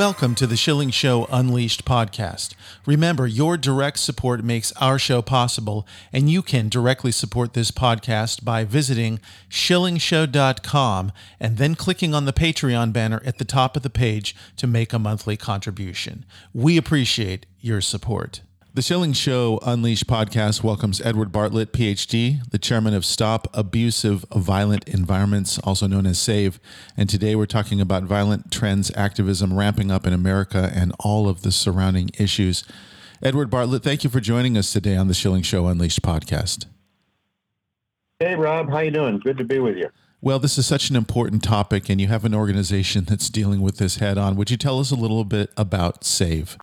Welcome to the Schilling Show Unleashed podcast. Remember, your direct support makes our show possible, and you can directly support this podcast by visiting schillingshow.com and then clicking on the Patreon banner at the top of the page to make a monthly contribution. We appreciate your support. The Schilling Show Unleashed podcast welcomes Edward Bartlett, PhD, the chairman of Stop Abusive Violent Environments, also known as SAVE. And today we're talking about violent trends activism ramping up in America and all of the surrounding issues. Edward Bartlett, thank you for joining us today on the Schilling Show Unleashed podcast. Hey, Rob. How you doing? Good to be with you. Well, this is such an important topic, and you have an organization that's dealing with this head on. Would you tell us a little bit about SAVE?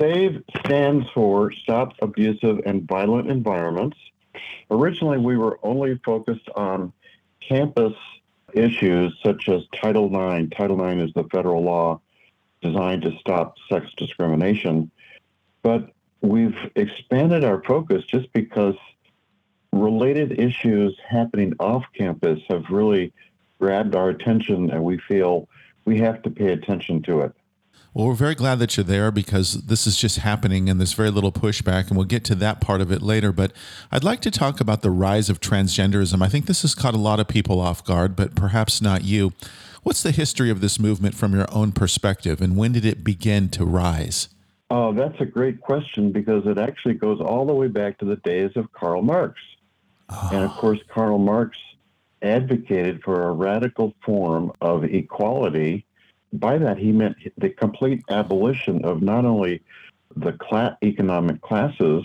SAVE stands for Stop Abusive and Violent Environments. Originally, we were only focused on campus issues such as Title IX. Title IX is the federal law designed to stop sex discrimination. But we've expanded our focus just because related issues happening off campus have really grabbed our attention and we feel we have to pay attention to it. Well, we're very glad that you're there because this is just happening and there's very little pushback, and we'll get to that part of it later. But I'd like to talk about the rise of transgenderism. I think this has caught a lot of people off guard, but perhaps not you. What's the history of this movement from your own perspective, and when did it begin to rise? Oh, that's a great question because it actually goes all the way back to the days of Karl Marx. Oh. And of ah. course, Karl Marx advocated for a radical form of equality by that he meant the complete abolition of not only the economic classes,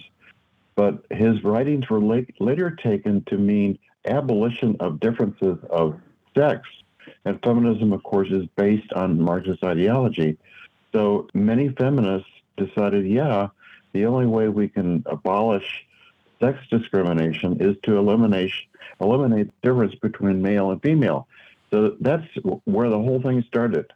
but his writings were late, later taken to mean abolition of differences of sex. And feminism, of course, is based on Marxist ideology. So many feminists decided, yeah, the only way we can abolish sex discrimination is to eliminate eliminate difference between male and female. So that's where the whole thing started.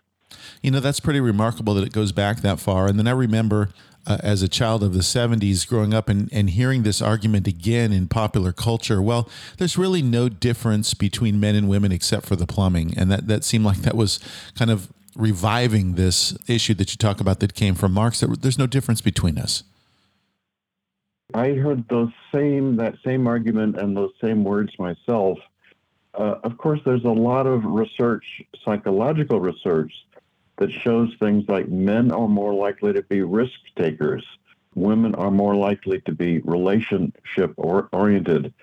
You know, that's pretty remarkable that it goes back that far. And then I remember uh, as a child of the 70s growing up and, and hearing this argument again in popular culture. Well, there's really no difference between men and women except for the plumbing. And that, that seemed like that was kind of reviving this issue that you talk about that came from Marx. That there's no difference between us. I heard those same that same argument and those same words myself. Uh, of course, there's a lot of research, psychological research, that shows things like men are more likely to be risk takers, women are more likely to be relationship or oriented,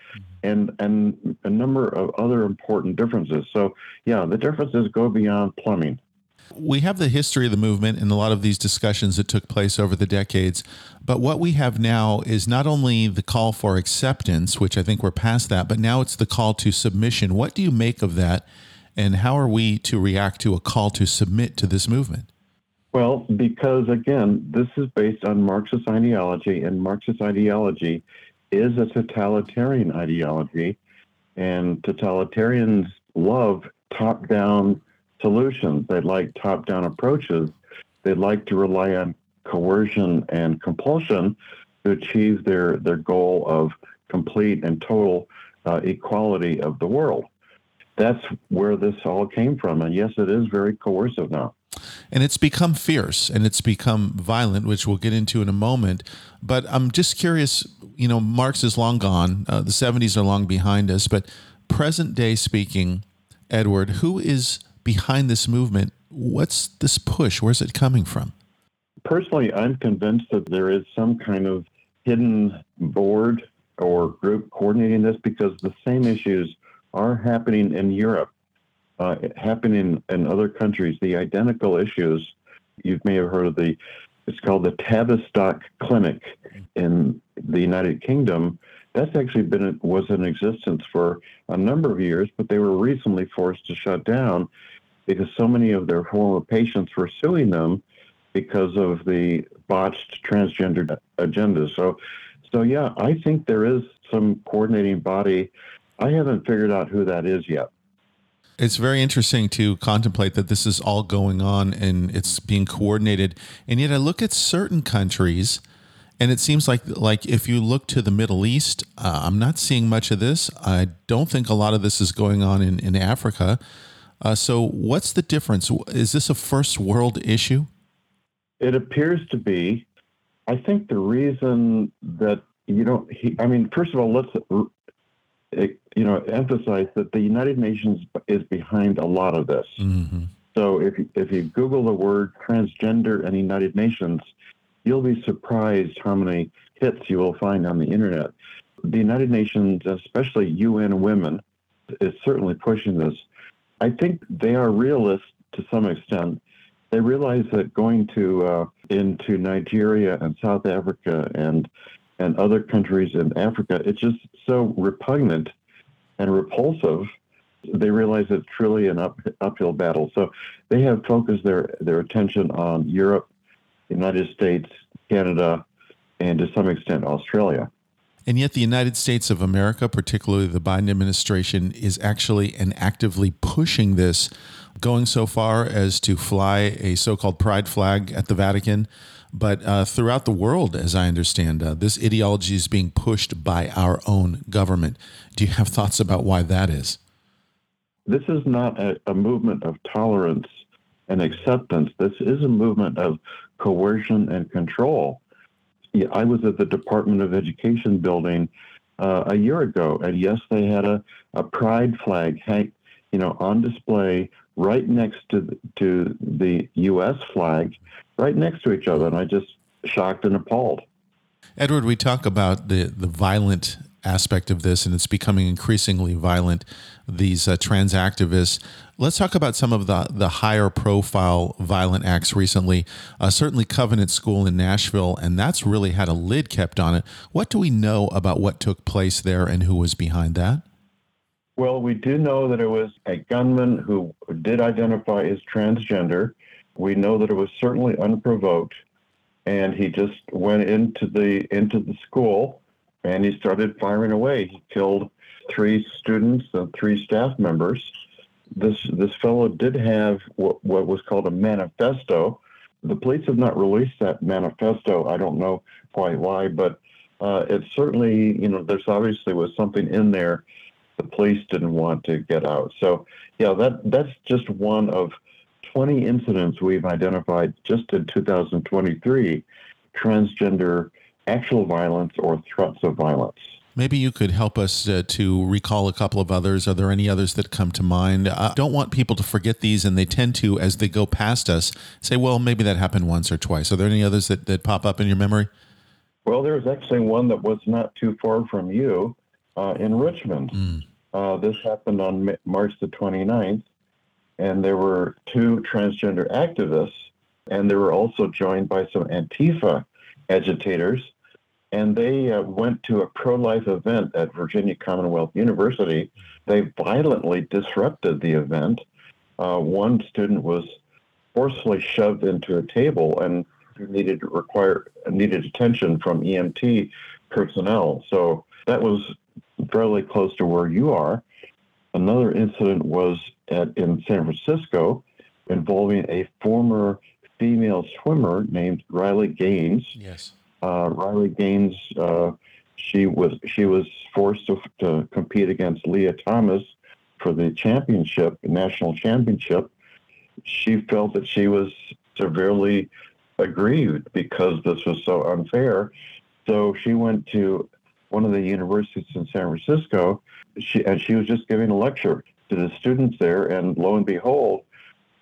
and and a number of other important differences. So yeah, the differences go beyond plumbing. We have the history of the movement and a lot of these discussions that took place over the decades. But what we have now is not only the call for acceptance, which I think we're past that, but now it's the call to submission. What do you make of that? And how are we to react to a call to submit to this movement? Well, because again, this is based on Marxist ideology, and Marxist ideology is a totalitarian ideology, and totalitarians love top down solutions. They like top down approaches. They like to rely on coercion and compulsion to achieve their, their goal of complete and total uh, equality of the world that's where this all came from. And yes, it is very coercive now. And it's become fierce and it's become violent, which we'll get into in a moment. But I'm just curious you know, Marx is long gone, uh, the 70s are long behind us, but present day speaking, Edward, who is behind this movement? What's this push? Where's it coming from? Personally, I'm convinced that there is some kind of hidden board or group coordinating this because the same issues are happening in Europe, uh, happening in other countries. The identical issues. You may have heard of the. It's called the Tavistock Clinic in the United Kingdom. That's actually been was in existence for a number of years, but they were recently forced to shut down because so many of their former patients were suing them because of the botched transgender agenda. So, so yeah, I think there is some coordinating body. I haven't figured out who that is yet. It's very interesting to contemplate that this is all going on and it's being coordinated. And yet, I look at certain countries, and it seems like like if you look to the Middle East, uh, I'm not seeing much of this. I don't think a lot of this is going on in in Africa. Uh, so, what's the difference? Is this a first world issue? It appears to be. I think the reason that you don't, he, I mean, first of all, let's, you know, emphasize that the United Nations is behind a lot of this. Mm-hmm. So if you, if you Google the word transgender and United Nations, you'll be surprised how many hits you will find on the internet. The United Nations, especially UN Women, is certainly pushing this. I think they are realists to some extent. They realize that going to uh, into Nigeria and South Africa and and other countries in Africa, it's just so repugnant and repulsive. They realize it's truly an up, uphill battle. So they have focused their, their attention on Europe, the United States, Canada, and to some extent Australia. And yet, the United States of America, particularly the Biden administration, is actually and actively pushing this, going so far as to fly a so called pride flag at the Vatican. But uh, throughout the world, as I understand, uh, this ideology is being pushed by our own government. Do you have thoughts about why that is? This is not a, a movement of tolerance and acceptance. This is a movement of coercion and control. I was at the Department of Education building uh, a year ago, and yes, they had a, a pride flag hang, you know, on display right next to the, to the U.S. flag, right next to each other, and I just shocked and appalled. Edward, we talk about the the violent aspect of this, and it's becoming increasingly violent. These uh, trans activists. Let's talk about some of the the higher profile violent acts recently. Uh, certainly, Covenant School in Nashville, and that's really had a lid kept on it. What do we know about what took place there and who was behind that? Well, we do know that it was a gunman who did identify as transgender. We know that it was certainly unprovoked, and he just went into the into the school and he started firing away. He killed three students and three staff members. This this fellow did have what, what was called a manifesto. The police have not released that manifesto. I don't know quite why, but uh, it certainly, you know, there's obviously was something in there the police didn't want to get out. So, yeah, that that's just one of 20 incidents we've identified just in 2023 transgender actual violence or threats of violence. Maybe you could help us uh, to recall a couple of others. Are there any others that come to mind? I don't want people to forget these, and they tend to, as they go past us, say, well, maybe that happened once or twice. Are there any others that, that pop up in your memory? Well, there's actually one that was not too far from you uh, in Richmond. Mm. Uh, this happened on March the 29th, and there were two transgender activists, and they were also joined by some Antifa agitators. And they uh, went to a pro life event at Virginia Commonwealth University. They violently disrupted the event. Uh, one student was forcefully shoved into a table and needed require needed attention from EMT personnel. So that was fairly close to where you are. Another incident was at, in San Francisco involving a former female swimmer named Riley Gaines. Yes. Uh, Riley Gaines, uh, she was she was forced to, to compete against Lia Thomas for the championship, national championship. She felt that she was severely aggrieved because this was so unfair. So she went to one of the universities in San Francisco. She, and she was just giving a lecture to the students there, and lo and behold,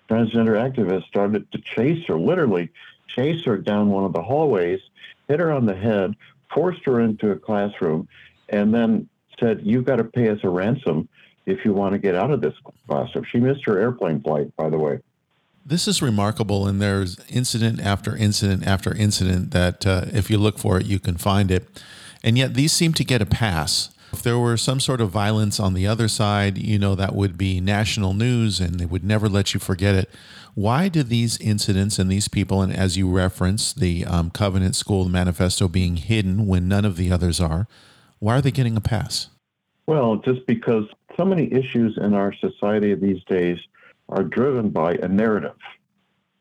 transgender activists started to chase her, literally chase her down one of the hallways, hit her on the head, forced her into a classroom, and then said, You've got to pay us a ransom if you want to get out of this classroom. She missed her airplane flight, by the way. This is remarkable, and there's incident after incident after incident that uh, if you look for it, you can find it. And yet these seem to get a pass. If there were some sort of violence on the other side, you know, that would be national news and they would never let you forget it. Why do these incidents and these people, and as you reference the um, Covenant School Manifesto being hidden when none of the others are, why are they getting a pass? Well, just because so many issues in our society these days are driven by a narrative.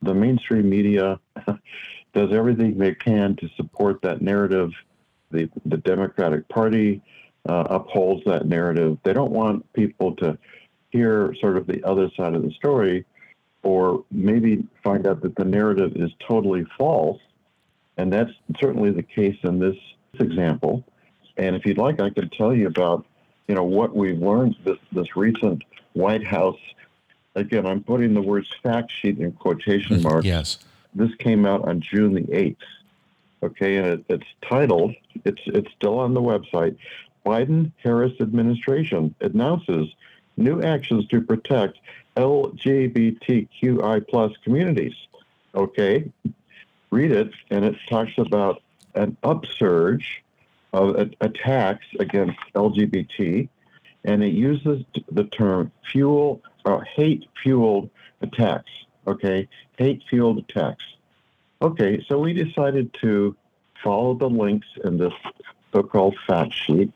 The mainstream media does everything they can to support that narrative. The, the Democratic Party uh, upholds that narrative. They don't want people to hear sort of the other side of the story or maybe find out that the narrative is totally false. And that's certainly the case in this example. And if you'd like, I could tell you about, you know, what we've learned this, this recent White House. Again, I'm putting the words fact sheet in quotation marks. Yes. This came out on June the 8th. Okay, and it, it's titled, it's, it's still on the website, Biden Harris administration announces new actions to protect LGBTQI plus communities. Okay, read it, and it talks about an upsurge of attacks against LGBT, and it uses the term fuel, uh, hate-fueled attacks. Okay, hate-fueled attacks. Okay, so we decided to follow the links in this so-called fact sheet,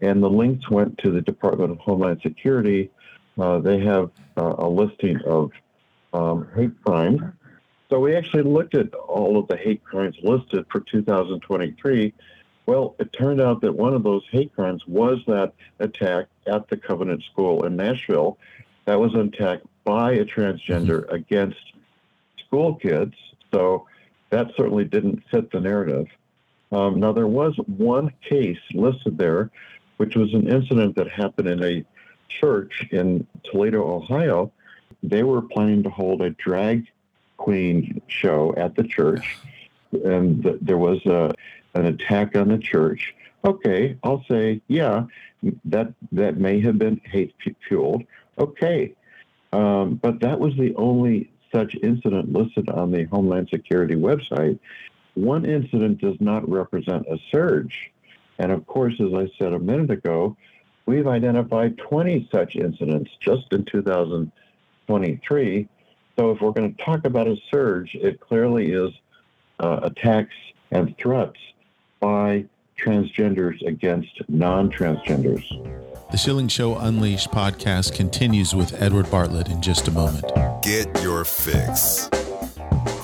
and the links went to the Department of Homeland Security. Uh, they have uh, a listing of um, hate crimes. So we actually looked at all of the hate crimes listed for 2023. Well, it turned out that one of those hate crimes was that attack at the Covenant School in Nashville. That was an attack by a transgender mm-hmm. against school kids. So that certainly didn't fit the narrative. Um, now, there was one case listed there, which was an incident that happened in a church in Toledo, Ohio. They were planning to hold a drag queen show at the church, and th- there was a, an attack on the church. Okay, I'll say, yeah, that that may have been hate fueled. Okay, um, but that was the only such incident listed on the Homeland Security website one incident does not represent a surge. And of course, as I said a minute ago, we've identified 20 such incidents just in 2023. So if we're going to talk about a surge, it clearly is uh, attacks and threats by transgenders against non transgenders. The Schilling Show Unleashed podcast continues with Edward Bartlett in just a moment. Get your fix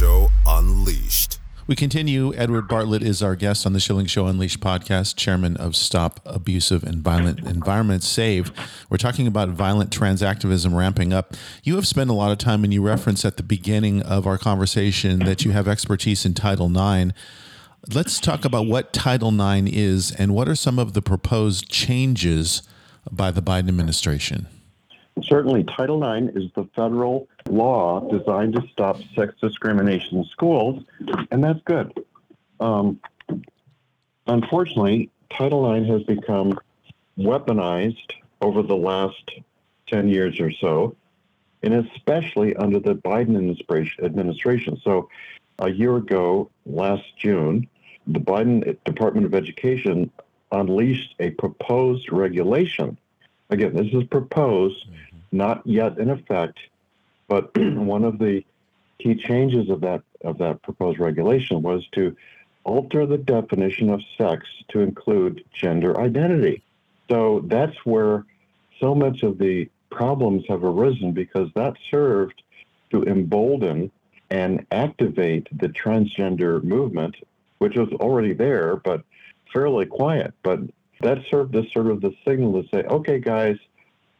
Show Unleashed. We continue. Edward Bartlett is our guest on the Schilling Show Unleashed podcast, chairman of Stop Abusive and Violent Environments Save. We're talking about violent transactivism ramping up. You have spent a lot of time, and you referenced at the beginning of our conversation that you have expertise in Title IX. Let's talk about what Title IX is and what are some of the proposed changes by the Biden administration. Certainly, Title IX is the federal law designed to stop sex discrimination in schools, and that's good. Um, unfortunately, Title IX has become weaponized over the last 10 years or so, and especially under the Biden administration. So, a year ago, last June, the Biden Department of Education unleashed a proposed regulation. Again, this is proposed not yet in effect, but one of the key changes of that of that proposed regulation was to alter the definition of sex to include gender identity. So that's where so much of the problems have arisen because that served to embolden and activate the transgender movement, which was already there, but fairly quiet. But that served as sort of the signal to say, okay, guys,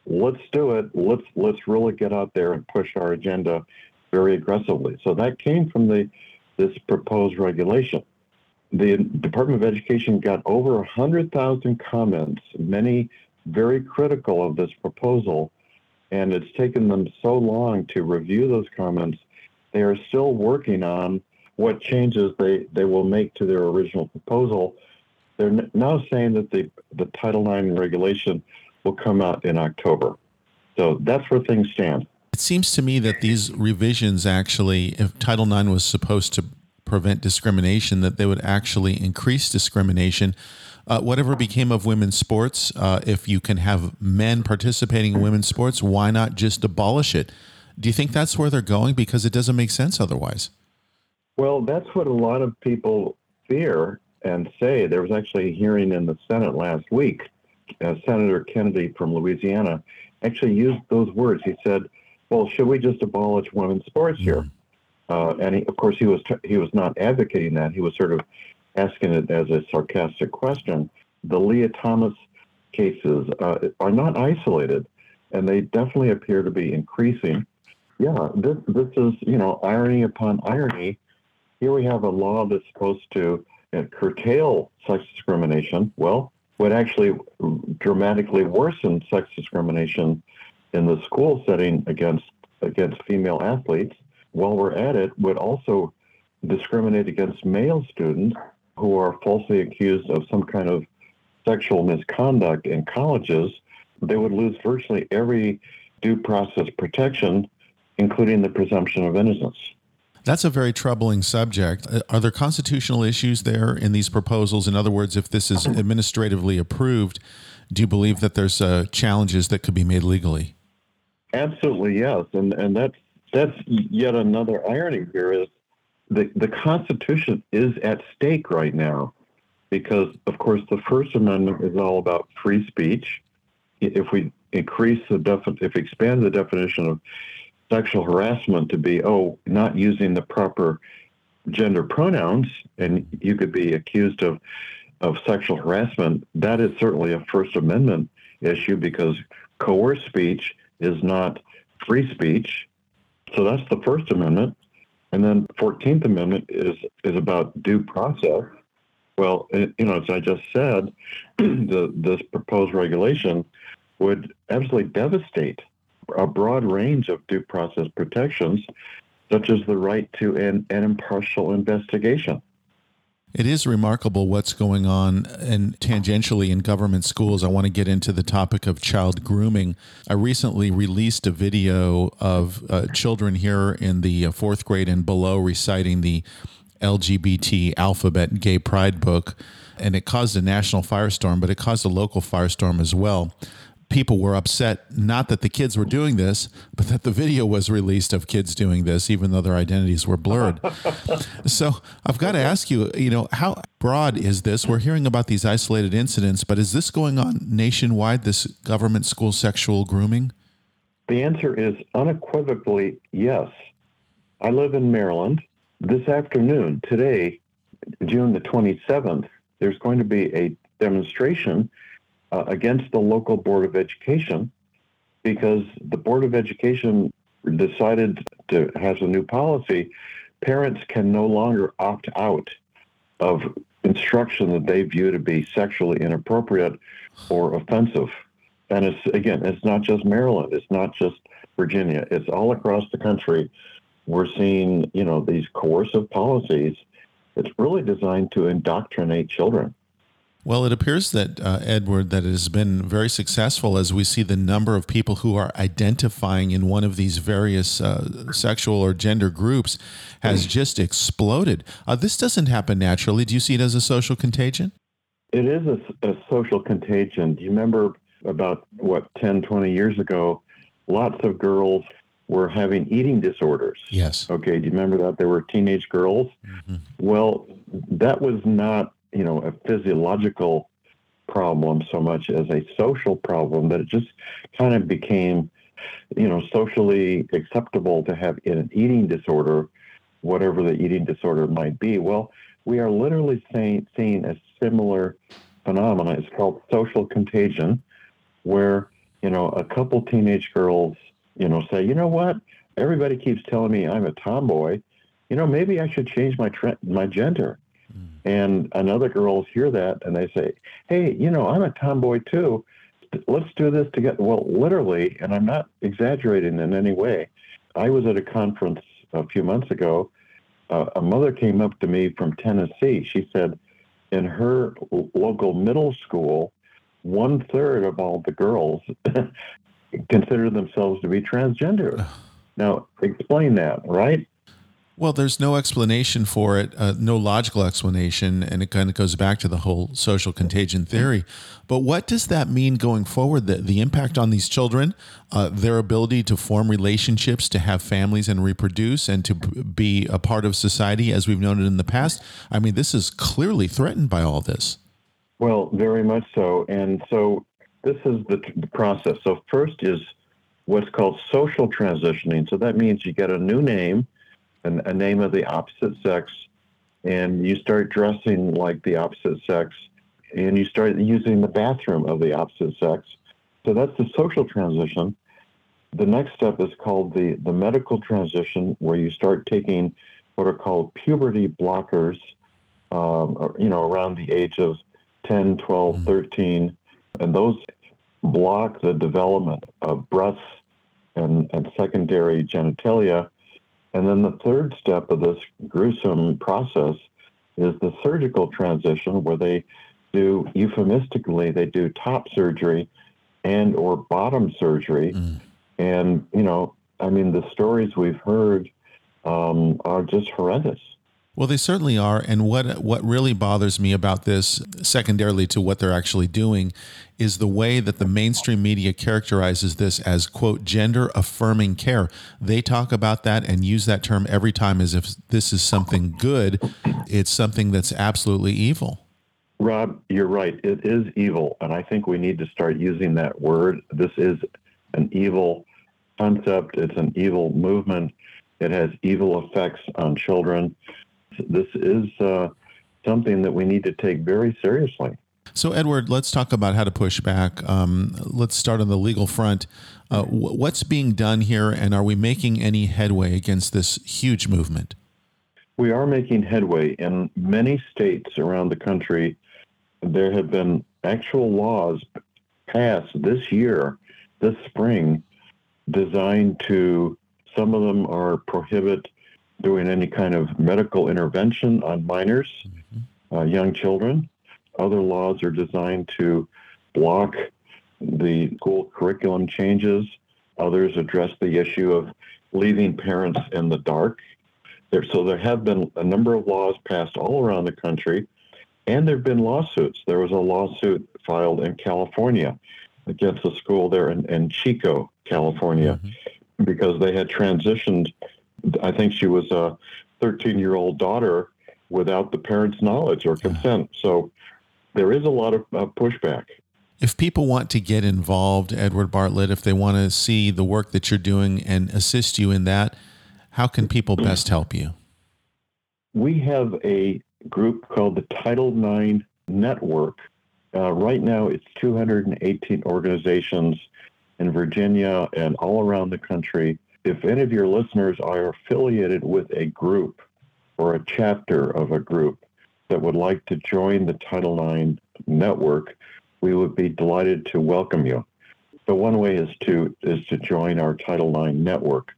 let's do it. Let's let's really get out there and push our agenda very aggressively. So that came from the this proposed regulation. The Department of Education got over 100,000 comments, many very critical of this proposal, and it's taken them so long to review those comments. They are still working on what changes they, they will make to their original proposal. They're now saying that the, the Title IX regulation will come out in October. So that's where things stand. It seems to me that these revisions actually, if Title IX was supposed to prevent discrimination, that they would actually increase discrimination. Uh, whatever became of women's sports, uh, if you can have men participating in women's sports, why not just abolish it? Do you think that's where they're going? Because it doesn't make sense otherwise. Well, that's what a lot of people fear and say. There was actually a hearing in the Senate last week. Uh, Senator Kennedy from Louisiana actually used those words. He said, "Well, should we just abolish women's sports here?" Uh, and he, of course, he was t- he was not advocating that. He was sort of asking it as a sarcastic question. The Lia Thomas cases uh, are not isolated, and they definitely appear to be increasing. Yeah, this this is you know irony upon irony. Here we have a law that's supposed to uh, curtail sex discrimination. Well, would actually dramatically worsen sex discrimination in the school setting against against female athletes. While we're at it, would also discriminate against male students who are falsely accused of some kind of sexual misconduct in colleges. They would lose virtually every due process protection, including the presumption of innocence. That's a very troubling subject. Uh, are there constitutional issues there in these proposals? In other words, if this is administratively approved, do you believe that there's uh, challenges that could be made legally? Absolutely, yes, and and that's that's yet another irony here is the the Constitution is at stake right now because, of course, the First Amendment is all about free speech. If we increase the defi- if we expand the definition of sexual harassment to be, oh, not using the proper gender pronouns, and you could be accused of, of sexual harassment, that is certainly a First Amendment issue because coerced speech is not free speech. So that's the First Amendment. And then 14th Amendment is, is about due process. Well, eh, you know, as I just said, the, this proposed regulation would absolutely devastate a broad range of due process protections, such as the right to an, an impartial investigation. It is remarkable what's going on and tangentially in government schools. I want to get into the topic of child grooming. I recently released a video of uh, children here in the uh, fourth grade and below reciting the LGBT alphabet gay pride book, and it caused a national firestorm, but it caused a local firestorm as well people were upset not that the kids were doing this, but that the video was released of kids doing this, even though their identities were blurred. so I've got to ask you, you know, how broad is this? We're hearing about these isolated incidents, but is this going on nationwide, this government school sexual grooming? The answer is unequivocally yes. I live in Maryland. This afternoon, today, June the 27th, there's going to be a demonstration uh, against the local Board of Education because the Board of Education decided to has a new policy. Parents can no longer opt out of instruction that they view to be sexually inappropriate or offensive. And it's again, it's not just Maryland, it's not just Virginia, it's all across the country. We're seeing, you know, these coercive policies. It's really designed to indoctrinate children. Well, it appears that, uh, Edward, that it has been very successful as we see the number of people who are identifying in one of these various uh, sexual or gender groups has just exploded. Uh, this doesn't happen naturally. Do you see it as a social contagion? It is a, a social contagion. Do you remember about, what, 10, 20 years ago, lots of girls were having eating disorders. Yes. Okay, do you remember that? There were teenage girls. Mm-hmm. Well, that was not, you know, a physiological problem so much as a social problem that it just kind of became, you know, socially acceptable to have an eating disorder, whatever the eating disorder might be. Well, we are literally saying, seeing a similar phenomena. It's called social contagion, where, you know, a couple teenage girls, you know, say, you know what? Everybody keeps telling me I'm a tomboy. You know, maybe I should change my my gender. And another girls hear that and they say, "Hey, you know, I'm a tomboy too. Let's do this together." Well, literally, and I'm not exaggerating in any way. I was at a conference a few months ago. Uh, a mother came up to me from Tennessee. She said, in her l- local middle school, one third of all the girls consider themselves to be transgender. Now, explain that, right? Well, there's no explanation for it, uh, no logical explanation, and it kind of goes back to the whole social contagion theory. But what does that mean going forward? The, the impact on these children, uh, their ability to form relationships, to have families and reproduce, and to b- be a part of society as we've known it in the past? I mean, this is clearly threatened by all this. Well, very much so. And so this is the, the process. So first is what's called social transitioning. So that means you get a new name, an, a name of the opposite sex, and you start dressing like the opposite sex, and you start using the bathroom of the opposite sex. So that's the social transition. The next step is called the, the medical transition, where you start taking what are called puberty blockers, um, or, you know, around the age of 10, 12, 13, and those block the development of breasts and, and secondary genitalia. And then the third step of this gruesome process is the surgical transition where they do euphemistically they do top surgery and or bottom surgery. And you know i mean the stories we've heard um, are just horrendous Well, they certainly are. And what what really bothers me about this, secondarily to what they're actually doing, is the way that the mainstream media characterizes this as quote gender affirming care. They talk about that and use that term every time as if this is something good. It's something that's absolutely evil. Rob, you're right. It is evil. And I think we need to start using that word. This is an evil concept, it's an evil movement. It has evil effects on children. This is uh, something that we need to take very seriously. So, Edward, let's talk about how to push back. Um, let's start on the legal front. Uh, wh- what's being done here, and are we making any headway against this huge movement? We are making headway in many states around the country. There have been actual laws passed this year, this spring, designed to, some of them are prohibit doing any kind of medical intervention on minors, uh, young children. Other laws are designed to block the school curriculum changes. Others address the issue of leaving parents in the dark. There, so there have been a number of laws passed all around the country, and there have been lawsuits. There was a lawsuit filed in California against a school there in, in Chico, California, because they had transitioned. I think she was a 13 year old daughter without the parents' knowledge or consent. So there is a lot of uh, pushback. If people want to get involved, Edward Bartlett, if they want to see the work that you're doing and assist you in that, how can people best help you? We have a group called the Title IX Network. Uh, right now, it's 218 organizations in Virginia and all around the country. If any of your listeners are affiliated with a group or a chapter of a group that would like to join the Title IX network, we would be delighted to welcome you. So one way is to is to join our Title IX network.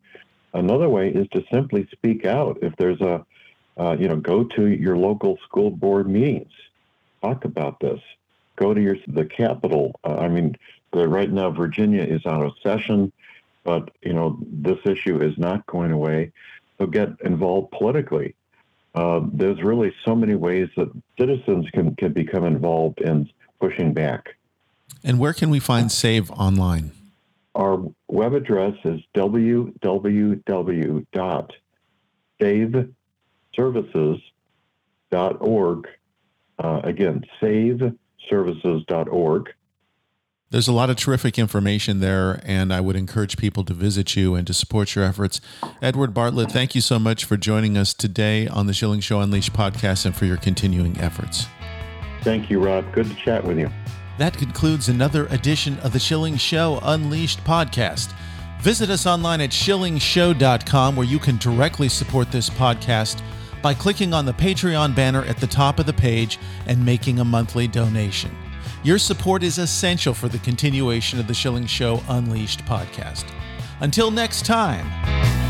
Another way is to simply speak out. If there's a, uh, you know, go to your local school board meetings, talk about this. Go to your the Capitol. Uh, I mean, the, right now Virginia is out of session, but you know this issue is not going away. So get involved politically. Uh, there's really so many ways that citizens can, can become involved in pushing back. And where can we find Save online? Our web address is www.saveservices.org. Uh, again, saveservices.org. There's a lot of terrific information there, and I would encourage people to visit you and to support your efforts. Edward Bartlett, thank you so much for joining us today on the Schilling Show Unleashed podcast and for your continuing efforts. Thank you, Rob. Good to chat with you. That concludes another edition of the Schilling Show Unleashed podcast. Visit us online at schillingshow.com where you can directly support this podcast by clicking on the Patreon banner at the top of the page and making a monthly donation. Your support is essential for the continuation of the Schilling Show Unleashed podcast. Until next time.